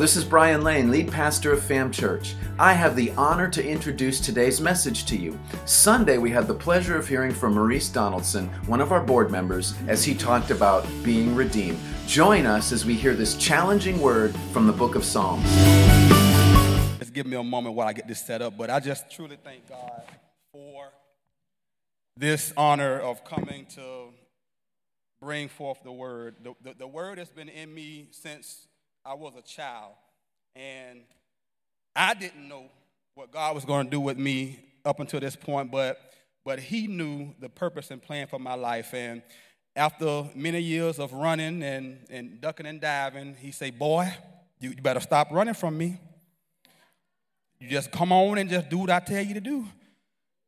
This is Brian Lane, lead pastor of Fam Church. I have the honor to introduce today's message to you. Sunday, we had the pleasure of hearing from Maurice Donaldson, one of our board members, as he talked about being redeemed. Join us as we hear this challenging word from the book of Psalms. Just give me a moment while I get this set up, but I just truly thank God for this honor of coming to bring forth the word. The, the, the word has been in me since I was a child. And I didn't know what God was going to do with me up until this point, but, but He knew the purpose and plan for my life. And after many years of running and, and ducking and diving, He said, Boy, you, you better stop running from me. You just come on and just do what I tell you to do.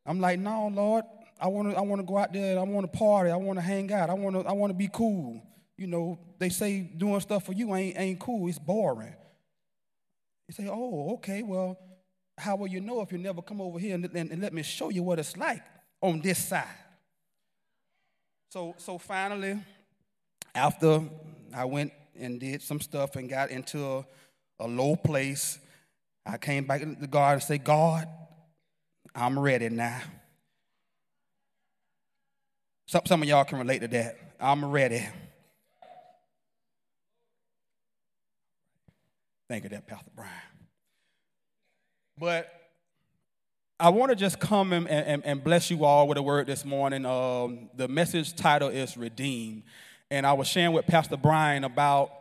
I'm like, no, Lord, I want to I want to go out there. I want to party. I want to hang out. I want to I want to be cool you know, they say doing stuff for you ain't, ain't cool, it's boring. You say, oh, okay, well, how will you know if you never come over here and, and, and let me show you what it's like on this side? So, so finally, after I went and did some stuff and got into a, a low place, I came back to the garden and said, God, I'm ready now. Some, some of y'all can relate to that. I'm ready. Thank you, that Pastor Brian. But I want to just come and, and, and, bless you all with a word this morning. Um, the message title is Redeemed. And I was sharing with Pastor Brian about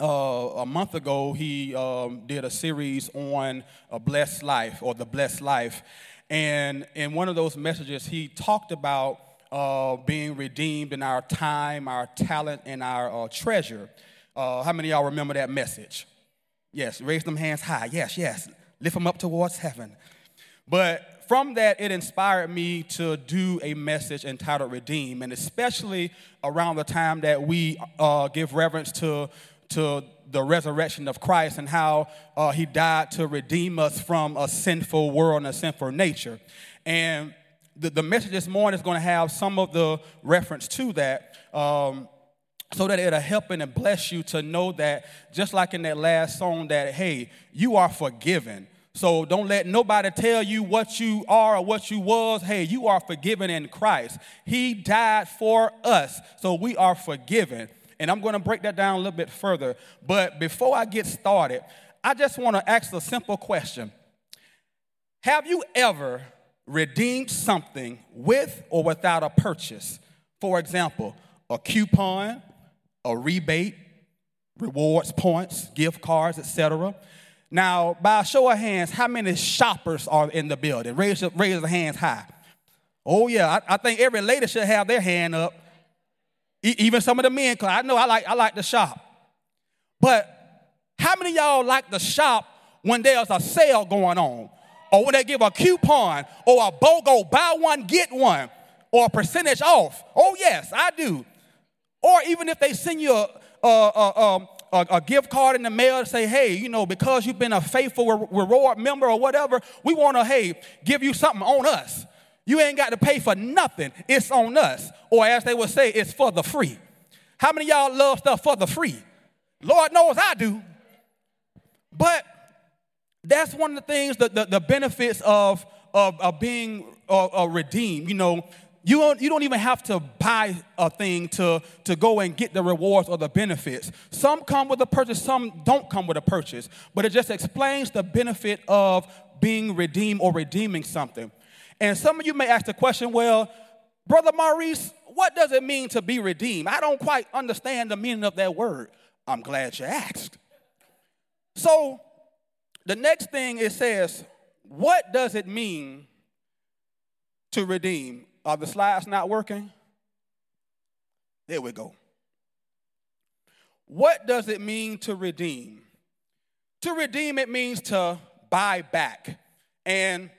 uh, a month ago, he um, did a series on a blessed life or the blessed life. And in one of those messages, he talked about uh, being redeemed in our time, our talent, and our uh, treasure. Uh, how many of y'all remember that message? Yes, raise them hands high. Yes, yes. Lift them up towards heaven. But from that, it inspired me to do a message entitled Redeem, and especially around the time that we uh, give reverence to, to the resurrection of Christ and how uh, he died to redeem us from a sinful world and a sinful nature. And the, the message this morning is going to have some of the reference to that. Um, so that it'll help and bless you to know that just like in that last song that hey you are forgiven. So don't let nobody tell you what you are or what you was. Hey you are forgiven in christ. He died for us so we are forgiven. And i'm going to break that down a little bit further. But before i get started i just want to ask a simple question. Have you ever redeemed something with or without a purchase? For example a coupon a rebate, rewards points, gift cards, etc. Now, by a show of hands, how many shoppers are in the building? Raise, raise the hands high. Oh, yeah, I, I think every lady should have their hand up. E- even some of the men, because I know I like, I like to shop. But how many y'all like to shop when there's a sale going on? Or when they give a coupon or a BOGO, buy one, get one, or a percentage off? Oh, yes, I do. Or even if they send you a, a, a, a, a gift card in the mail to say, hey, you know, because you've been a faithful reward member or whatever, we want to, hey, give you something on us. You ain't got to pay for nothing. It's on us. Or as they would say, it's for the free. How many y'all love stuff for the free? Lord knows I do. But that's one of the things, the, the, the benefits of, of, of being uh, uh, redeemed. You know, you don't, you don't even have to buy a thing to, to go and get the rewards or the benefits. Some come with a purchase, some don't come with a purchase. But it just explains the benefit of being redeemed or redeeming something. And some of you may ask the question, well, Brother Maurice, what does it mean to be redeemed? I don't quite understand the meaning of that word. I'm glad you asked. So, the next thing it says, what does it mean to redeem? Are the slides not working? There we go. What does it mean to redeem? To redeem, it means to buy back. And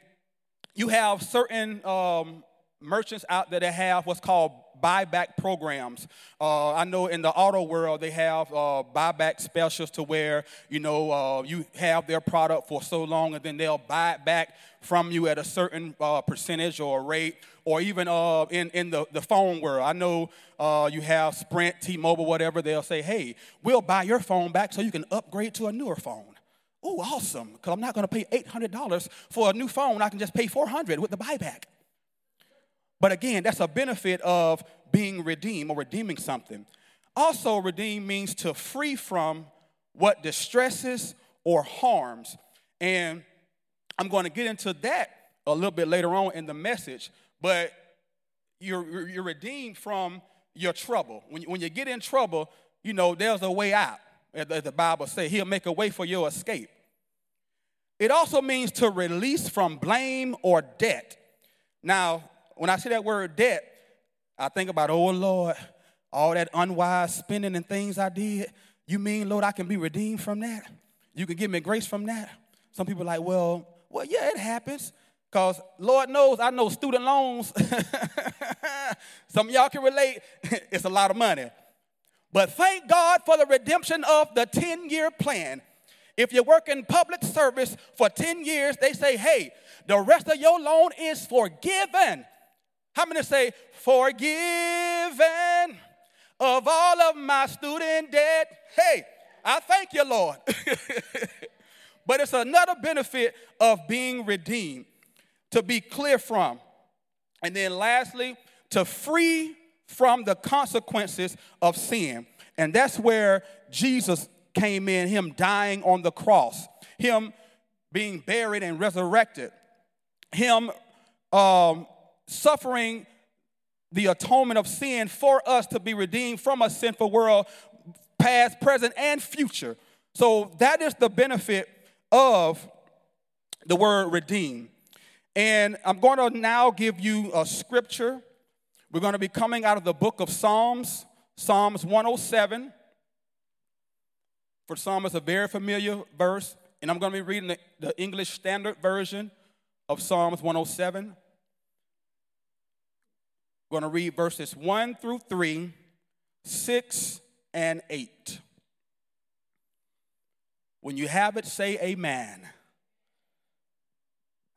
you have certain um, merchants out there that have what's called buyback programs. Uh, I know in the auto world they have uh, buyback specials to where you know uh, you have their product for so long and then they'll buy it back from you at a certain uh, percentage or rate. Or even uh, in, in the, the phone world, I know uh, you have Sprint, T-Mobile, whatever. They'll say, "Hey, we'll buy your phone back so you can upgrade to a newer phone." Oh, awesome! Because I'm not going to pay $800 for a new phone. I can just pay 400 with the buyback. But again, that's a benefit of being redeemed or redeeming something. Also, redeem means to free from what distresses or harms. And I'm going to get into that a little bit later on in the message. But you're, you're redeemed from your trouble. When, when you get in trouble, you know, there's a way out. As the Bible says, He'll make a way for your escape. It also means to release from blame or debt. Now, when I see that word debt, I think about, oh Lord, all that unwise spending and things I did. You mean, Lord, I can be redeemed from that? You can give me grace from that? Some people are like, well, well, yeah, it happens. Because Lord knows I know student loans. Some of y'all can relate. it's a lot of money. But thank God for the redemption of the 10 year plan. If you work in public service for 10 years, they say, hey, the rest of your loan is forgiven. How many say, forgiven of all of my student debt? Hey, I thank you, Lord. but it's another benefit of being redeemed, to be clear from. And then lastly, to free from the consequences of sin. And that's where Jesus came in, him dying on the cross, him being buried and resurrected, him um, suffering the atonement of sin for us to be redeemed from a sinful world, past, present, and future. So that is the benefit of the word redeem. And I'm going to now give you a scripture. We're going to be coming out of the book of Psalms, Psalms 107. For some, it's a very familiar verse. And I'm going to be reading the, the English Standard Version of Psalms 107. We're going to read verses 1 through 3, 6, and 8. When you have it, say amen.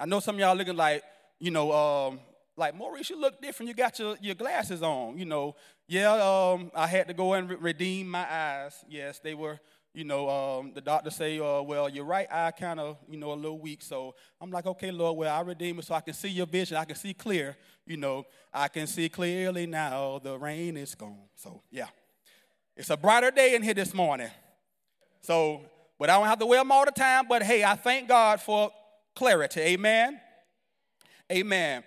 I know some of y'all looking like, you know, um, like Maurice, you look different. You got your, your glasses on. You know, yeah, um, I had to go and re- redeem my eyes. Yes, they were you know, um, the doctor say, uh, well, your right eye kind of, you know, a little weak. So I'm like, okay, Lord, well, I redeem it so I can see your vision. I can see clear. You know, I can see clearly now. The rain is gone. So, yeah. It's a brighter day in here this morning. So, but I don't have to wear them all the time. But hey, I thank God for clarity. Amen. Amen.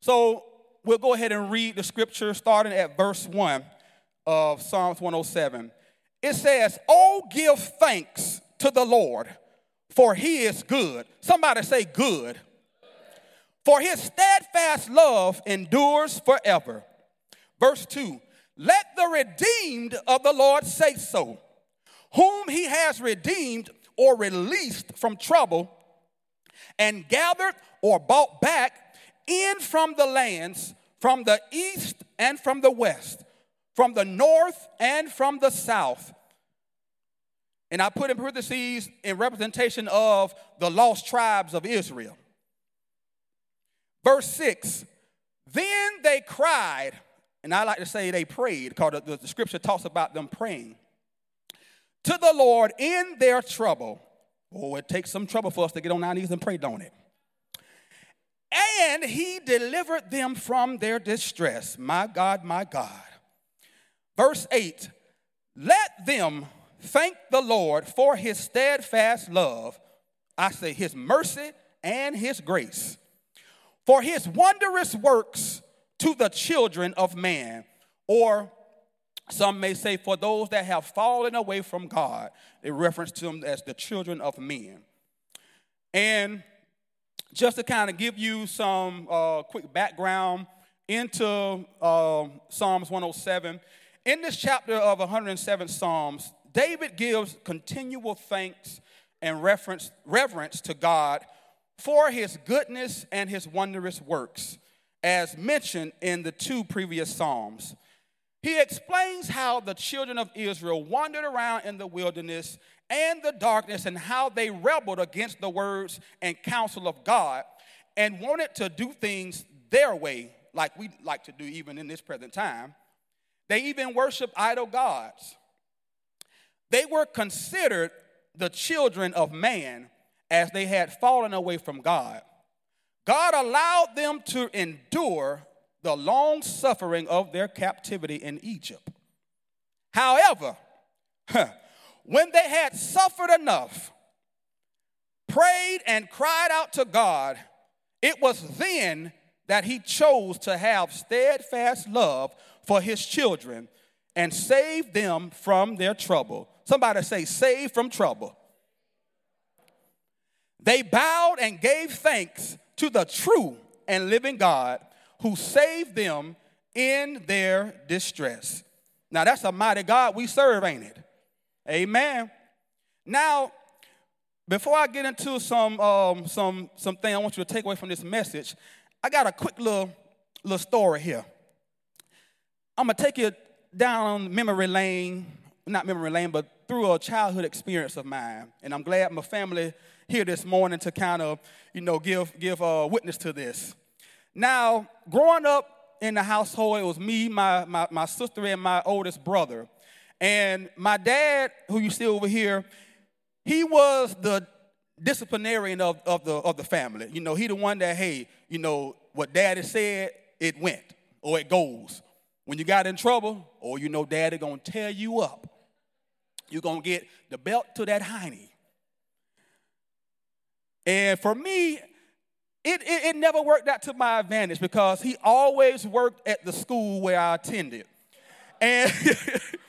So, we'll go ahead and read the scripture starting at verse 1 of Psalms 107 it says, Oh, give thanks to the Lord, for he is good. Somebody say, Good. For his steadfast love endures forever. Verse 2 Let the redeemed of the Lord say so, whom he has redeemed or released from trouble, and gathered or bought back in from the lands, from the east and from the west from the north and from the south. And I put in parentheses in representation of the lost tribes of Israel. Verse 6 Then they cried, and I like to say they prayed because the, the scripture talks about them praying to the Lord in their trouble. Oh, it takes some trouble for us to get on our knees and pray, don't it? And he delivered them from their distress. My God, my God. Verse 8 Let them thank the Lord for his steadfast love, I say his mercy and his grace, for his wondrous works to the children of man, or some may say for those that have fallen away from God. They reference to them as the children of men. And just to kind of give you some uh, quick background into uh, Psalms 107, in this chapter of 107 Psalms, David gives continual thanks and reference, reverence to God for his goodness and his wondrous works. as mentioned in the two previous Psalms. He explains how the children of Israel wandered around in the wilderness and the darkness and how they rebelled against the words and counsel of God and wanted to do things their way, like we like to do even in this present time. They even worshiped idol gods. They were considered the children of man as they had fallen away from God. God allowed them to endure the long suffering of their captivity in Egypt. However, when they had suffered enough, prayed and cried out to God, it was then that he chose to have steadfast love for his children and save them from their trouble. Somebody say, save from trouble. They bowed and gave thanks to the true and living God who saved them in their distress. Now, that's a mighty God we serve, ain't it? Amen. Now, before I get into some um, some something I want you to take away from this message, I got a quick little little story here. I'm gonna take you down memory lane, not memory lane, but through a childhood experience of mine, and I'm glad my family here this morning to kind of you know give give a witness to this. Now, growing up in the household, it was me, my my, my sister, and my oldest brother. And my dad, who you see over here, he was the disciplinarian of, of, the, of the family. You know, he the one that, hey, you know, what daddy said, it went or it goes. When you got in trouble, or you know daddy gonna tear you up, you're gonna get the belt to that hiney. And for me, it, it, it, never worked out to my advantage because he always worked at the school where I attended. And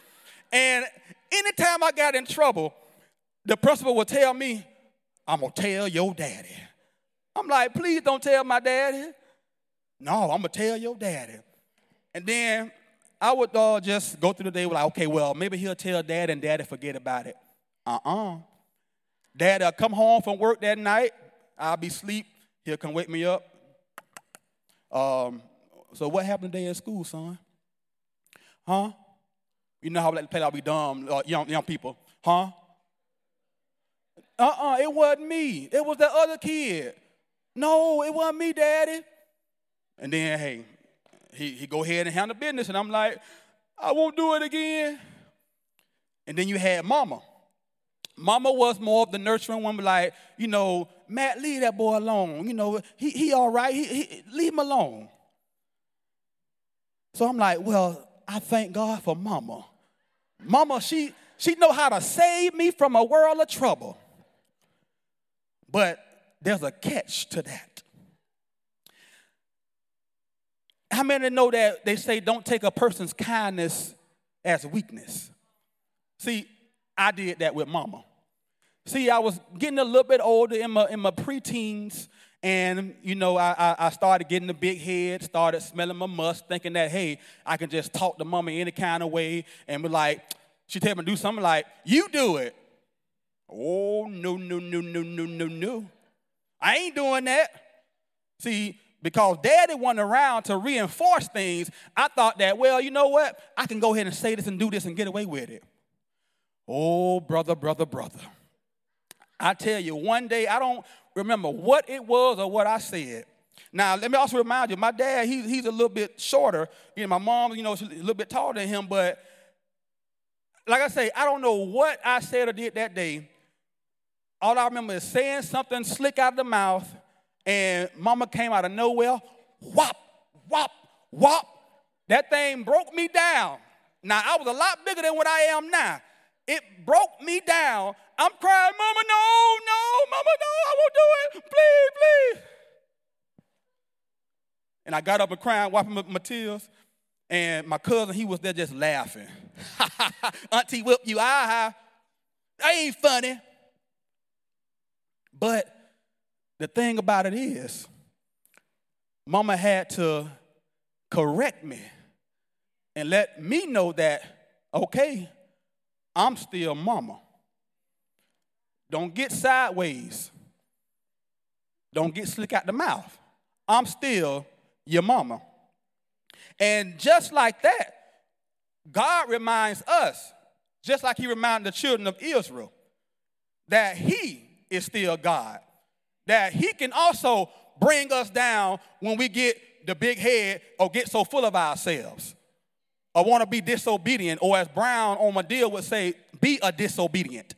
And anytime I got in trouble, the principal would tell me, I'm gonna tell your daddy. I'm like, please don't tell my daddy. No, I'm gonna tell your daddy. And then I would uh, just go through the day like, okay, well, maybe he'll tell dad and daddy forget about it. Uh-uh. Dad'll come home from work that night. I'll be asleep. He'll come wake me up. Um, so what happened today at school, son? Huh? You know how we like to play like we dumb, uh, young, young people, huh? Uh-uh, it wasn't me. It was the other kid. No, it wasn't me, daddy. And then, hey, he, he go ahead and handle business, and I'm like, I won't do it again. And then you had mama. Mama was more of the nurturing one, like, you know, Matt, leave that boy alone. You know, he, he all right. He, he, leave him alone. So I'm like, well, I thank God for mama. Mama, she she know how to save me from a world of trouble. But there's a catch to that. How many know that they say don't take a person's kindness as weakness? See, I did that with mama. See, I was getting a little bit older in my in my preteens, and you know, I, I started getting the big head, started smelling my must, thinking that hey, I can just talk to mama any kind of way, and be like, she tell me to do something like, you do it. Oh no, no, no, no, no, no, no. I ain't doing that. See, because daddy went around to reinforce things, I thought that, well, you know what? I can go ahead and say this and do this and get away with it. Oh, brother, brother, brother. I tell you, one day I don't remember what it was or what I said. Now, let me also remind you, my dad, he, he's a little bit shorter. You know, my mom, you know, she's a little bit taller than him, but like I say, I don't know what I said or did that day. All I remember is saying something slick out of the mouth, and mama came out of nowhere, whop, whop, whop. That thing broke me down. Now, I was a lot bigger than what I am now. It broke me down. I'm crying, Mama, no, no, Mama, no, I won't do it. Please, please. And I got up and crying, wiping my, tears. And my cousin, he was there just laughing. Auntie whip you, ah, that ain't funny. But the thing about it is, mama had to correct me and let me know that, okay, I'm still mama. Don't get sideways. Don't get slick out the mouth. I'm still your mama. And just like that, God reminds us, just like He reminded the children of Israel, that He is still God. That He can also bring us down when we get the big head or get so full of ourselves or want to be disobedient, or as Brown on Madea would say, be a disobedient.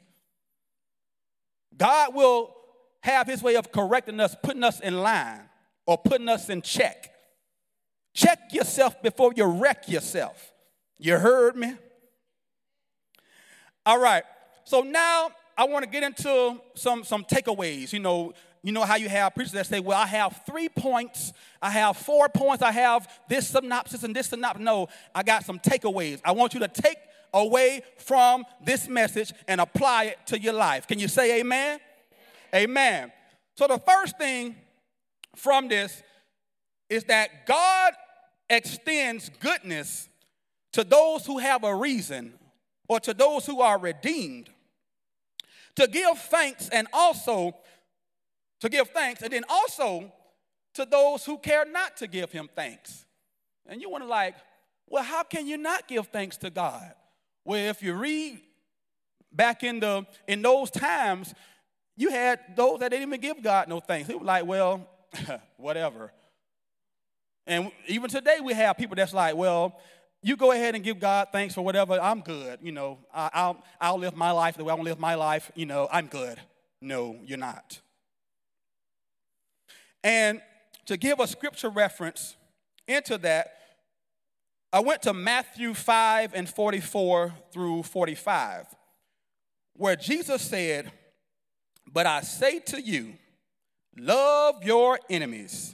God will have his way of correcting us, putting us in line, or putting us in check. Check yourself before you wreck yourself. You heard me? All right. So now I want to get into some, some takeaways. You know, you know how you have preachers that say, Well, I have three points, I have four points, I have this synopsis and this synopsis. No, I got some takeaways. I want you to take away from this message and apply it to your life. Can you say amen? Amen. So, the first thing from this is that God extends goodness to those who have a reason or to those who are redeemed to give thanks and also to give thanks, and then also to those who care not to give him thanks. And you want to like, well, how can you not give thanks to God? Well, if you read back in the in those times, you had those that didn't even give God no thanks. They were like, well, whatever. And even today we have people that's like, well, you go ahead and give God thanks for whatever. I'm good. You know, I, will I'll live my life the way I want to live my life. You know, I'm good. No, you're not. And to give a scripture reference into that, I went to Matthew 5 and 44 through 45, where Jesus said, But I say to you, love your enemies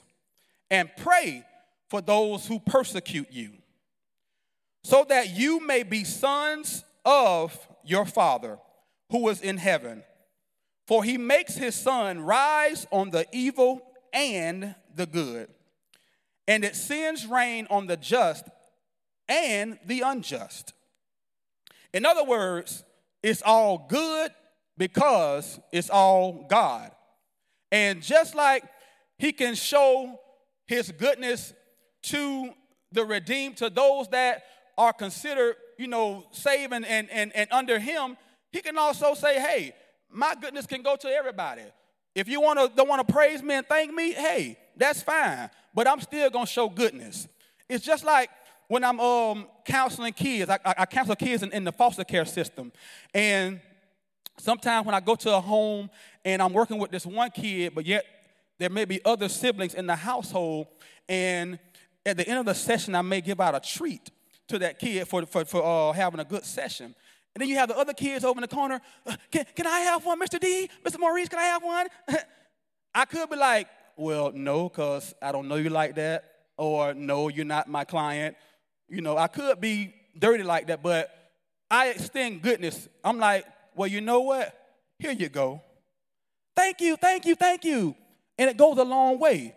and pray for those who persecute you, so that you may be sons of your Father who is in heaven. For he makes his sun rise on the evil and the good. And it sends rain on the just and the unjust. In other words, it's all good because it's all God. And just like he can show his goodness to the redeemed, to those that are considered, you know, saved and, and, and, and under him, he can also say, hey, my goodness can go to everybody. If you want to don't want to praise me and thank me, hey, that's fine. But I'm still gonna show goodness. It's just like when I'm um, counseling kids. I, I, I counsel kids in, in the foster care system, and sometimes when I go to a home and I'm working with this one kid, but yet there may be other siblings in the household, and at the end of the session, I may give out a treat to that kid for, for, for uh, having a good session. And then you have the other kids over in the corner. Uh, can, can I have one, Mr. D? Mr. Maurice, can I have one? I could be like, well, no, because I don't know you like that. Or no, you're not my client. You know, I could be dirty like that, but I extend goodness. I'm like, well, you know what? Here you go. Thank you, thank you, thank you. And it goes a long way.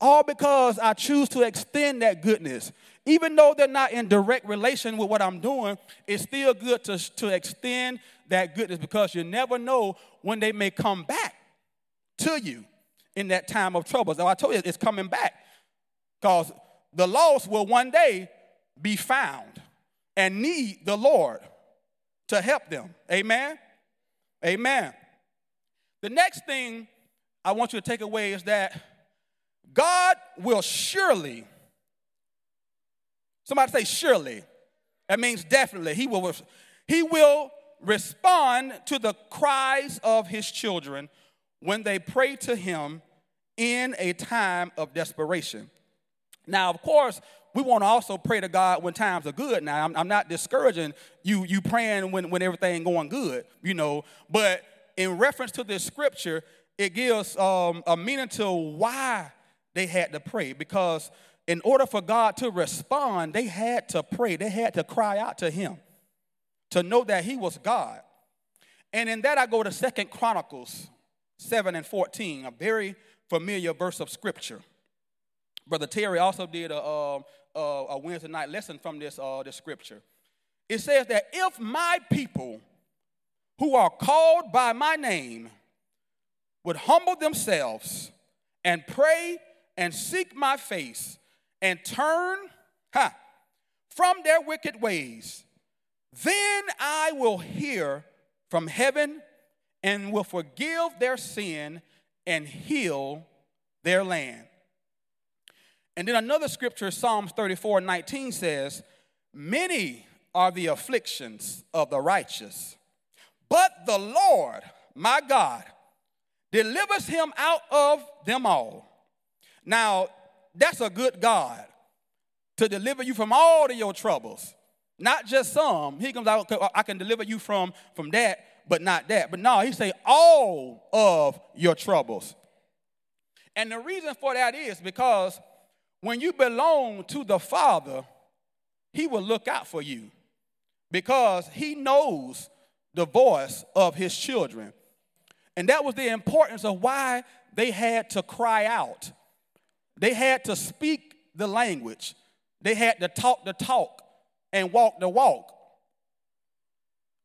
All because I choose to extend that goodness. Even though they're not in direct relation with what I'm doing, it's still good to, to extend that goodness because you never know when they may come back to you in that time of trouble. So I told you it's coming back because the lost will one day be found and need the Lord to help them. Amen? Amen. The next thing I want you to take away is that God will surely Somebody say, surely. That means definitely. He will, he will respond to the cries of his children when they pray to him in a time of desperation. Now, of course, we want to also pray to God when times are good. Now, I'm, I'm not discouraging you, you praying when, when everything going good, you know, but in reference to this scripture, it gives um, a meaning to why they had to pray because in order for God to respond, they had to pray, they had to cry out to him to know that he was God. And in that I go to Second Chronicles 7 and 14, a very familiar verse of scripture. Brother Terry also did a, a, a Wednesday night lesson from this, uh, this scripture. It says that if my people who are called by my name would humble themselves and pray and seek my face and turn from their wicked ways, then I will hear from heaven and will forgive their sin and heal their land. And then another scripture, Psalms 34 19 says, Many are the afflictions of the righteous, but the Lord, my God, delivers him out of them all. Now, that's a good God to deliver you from all of your troubles, not just some. He comes out, I can deliver you from, from that, but not that. But no, he say all of your troubles. And the reason for that is because when you belong to the Father, He will look out for you because He knows the voice of His children. And that was the importance of why they had to cry out. They had to speak the language, they had to talk the talk and walk the walk.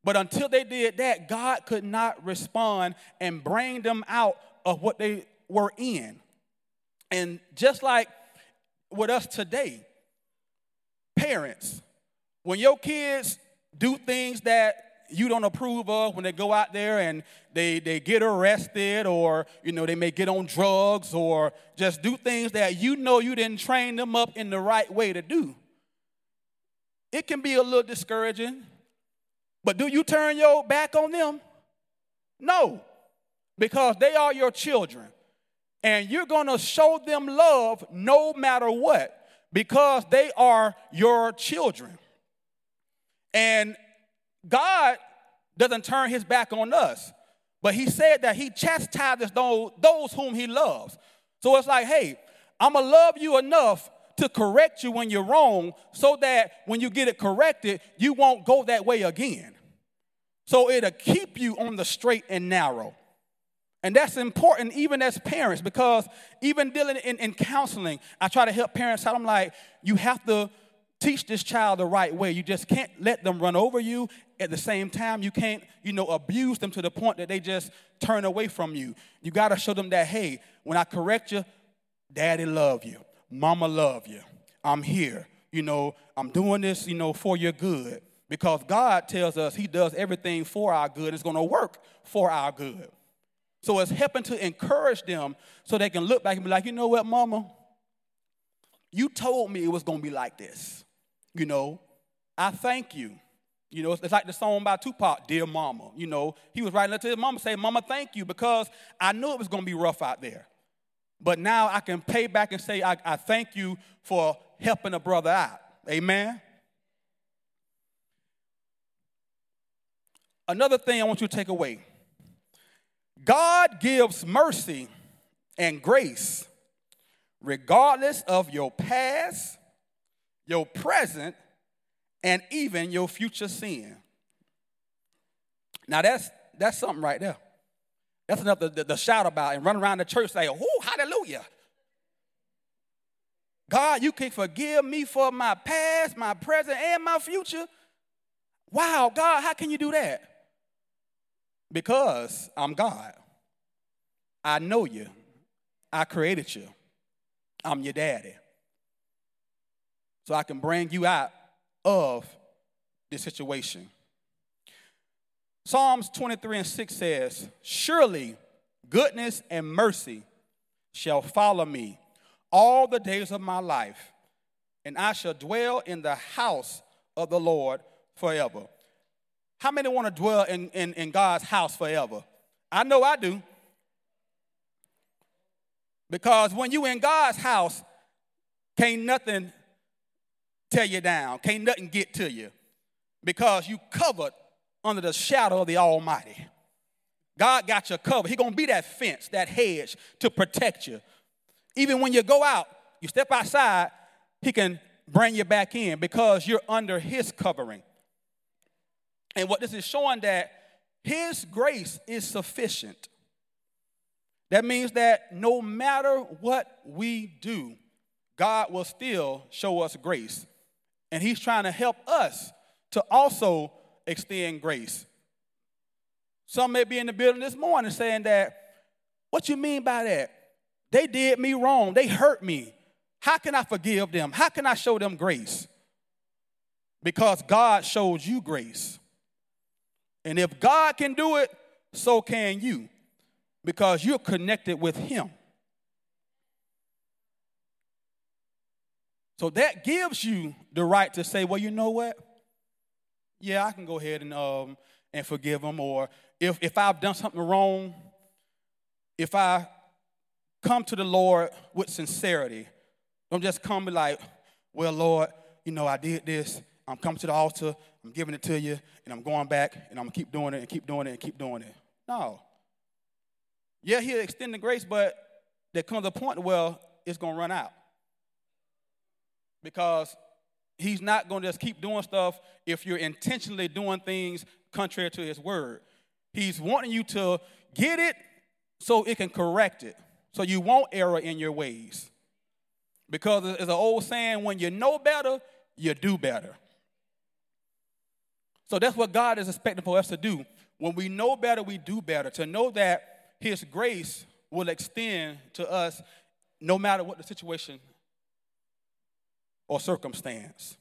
But until they did that, God could not respond and bring them out of what they were in. And just like with us today. Parents, when your kids do things that you don't approve of when they go out there and they, they get arrested or you know they may get on drugs or just do things that you know you didn't train them up in the right way to do. It can be a little discouraging but do you turn your back on them? No because they are your children. And you're going to show them love no matter what because they are your children. And God doesn't turn his back on us, but he said that he chastises those, those whom he loves. So it's like, hey, I'm going to love you enough to correct you when you're wrong so that when you get it corrected, you won't go that way again. So it'll keep you on the straight and narrow. And that's important even as parents because even dealing in, in counseling, I try to help parents out. I'm like, you have to teach this child the right way. You just can't let them run over you. At the same time, you can't, you know, abuse them to the point that they just turn away from you. You got to show them that, hey, when I correct you, daddy love you. Mama love you. I'm here. You know, I'm doing this, you know, for your good. Because God tells us he does everything for our good. It's going to work for our good. So it's helping to encourage them so they can look back and be like, you know what, mama? You told me it was going to be like this. You know, I thank you. You know, it's like the song by Tupac, Dear Mama. You know, he was writing to his mama saying, Mama, thank you, because I knew it was going to be rough out there. But now I can pay back and say, I, I thank you for helping a brother out. Amen. Another thing I want you to take away God gives mercy and grace regardless of your past, your present, and even your future sin. Now that's that's something right there. That's enough to, to, to shout about and run around the church say, "Oh, hallelujah!" God, you can forgive me for my past, my present, and my future. Wow, God, how can you do that? Because I'm God. I know you. I created you. I'm your daddy. So I can bring you out of this situation. Psalms 23 and 6 says, Surely goodness and mercy shall follow me all the days of my life, and I shall dwell in the house of the Lord forever. How many want to dwell in, in, in God's house forever? I know I do. Because when you in God's house, can't nothing tear you down, can't nothing get to you. Because you covered under the shadow of the Almighty. God got you covered. He gonna be that fence, that hedge to protect you. Even when you go out, you step outside, he can bring you back in because you're under his covering. And what this is showing that his grace is sufficient. That means that no matter what we do, God will still show us grace. And He's trying to help us to also extend grace. Some may be in the building this morning saying that, what you mean by that? They did me wrong. They hurt me. How can I forgive them? How can I show them grace? Because God showed you grace. And if God can do it, so can you, because you're connected with Him. So that gives you the right to say, well, you know what? Yeah, I can go ahead and, um, and forgive them. Or if, if I've done something wrong, if I come to the Lord with sincerity, don't just come like, well, Lord, you know, I did this. I'm coming to the altar. I'm giving it to you, and I'm going back, and I'm to keep doing it and keep doing it and keep doing it. No. Yeah, he'll extend the grace, but there comes a point where it's to run out because he's not going to just keep doing stuff if you're intentionally doing things contrary to his word. He's wanting you to get it so it can correct it, so you won't error in your ways. Because there's an old saying when you know better, you do better. So that's what God is expecting for us to do. When we know better, we do better. To know that His grace will extend to us no matter what the situation or circumstance.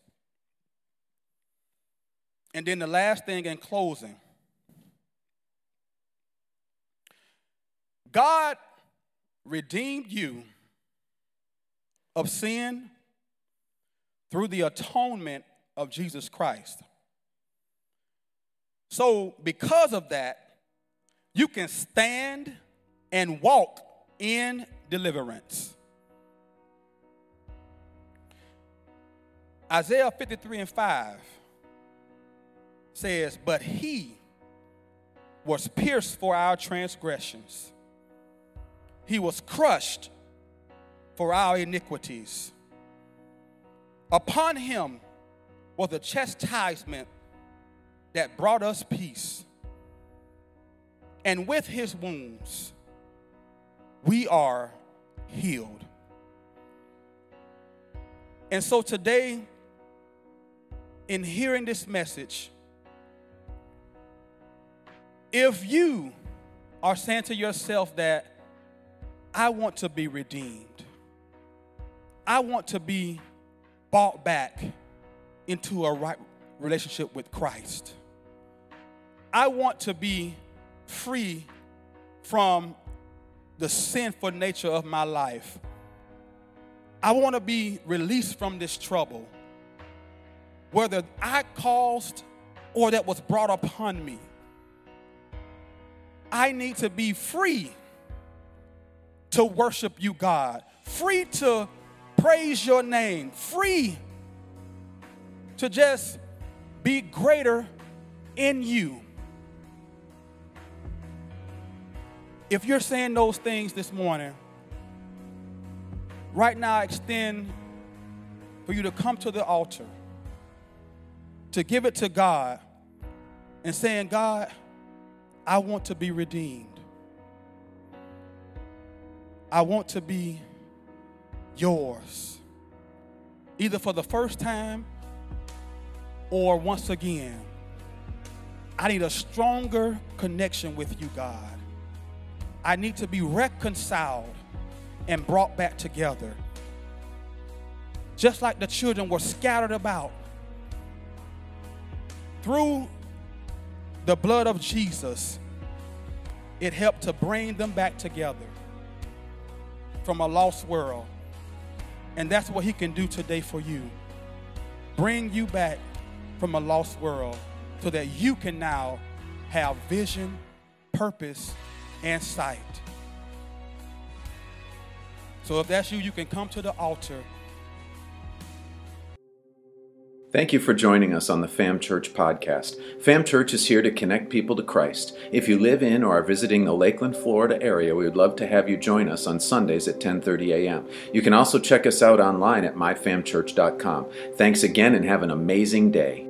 And then the last thing in closing God redeemed you of sin through the atonement of Jesus Christ. So, because of that, you can stand and walk in deliverance. Isaiah 53 and 5 says, But he was pierced for our transgressions, he was crushed for our iniquities. Upon him was the chastisement that brought us peace. And with his wounds, we are healed. And so today, in hearing this message, if you are saying to yourself that I want to be redeemed, I want to be bought back into a right relationship with Christ, I want to be free from the sinful nature of my life. I want to be released from this trouble whether I caused or that was brought upon me. I need to be free to worship you, God, free to praise your name, free to just be greater in you. If you're saying those things this morning, right now I extend for you to come to the altar to give it to God and saying, God, I want to be redeemed. I want to be yours, either for the first time or once again. I need a stronger connection with you, God. I need to be reconciled and brought back together. Just like the children were scattered about through the blood of Jesus, it helped to bring them back together from a lost world. And that's what He can do today for you. Bring you back from a lost world so that you can now have vision, purpose, and sight. So if that's you, you can come to the altar Thank you for joining us on the Fam Church podcast. Fam Church is here to connect people to Christ. If you live in or are visiting the Lakeland, Florida area, we would love to have you join us on Sundays at 10:30 a.m. You can also check us out online at myfamchurch.com. Thanks again and have an amazing day.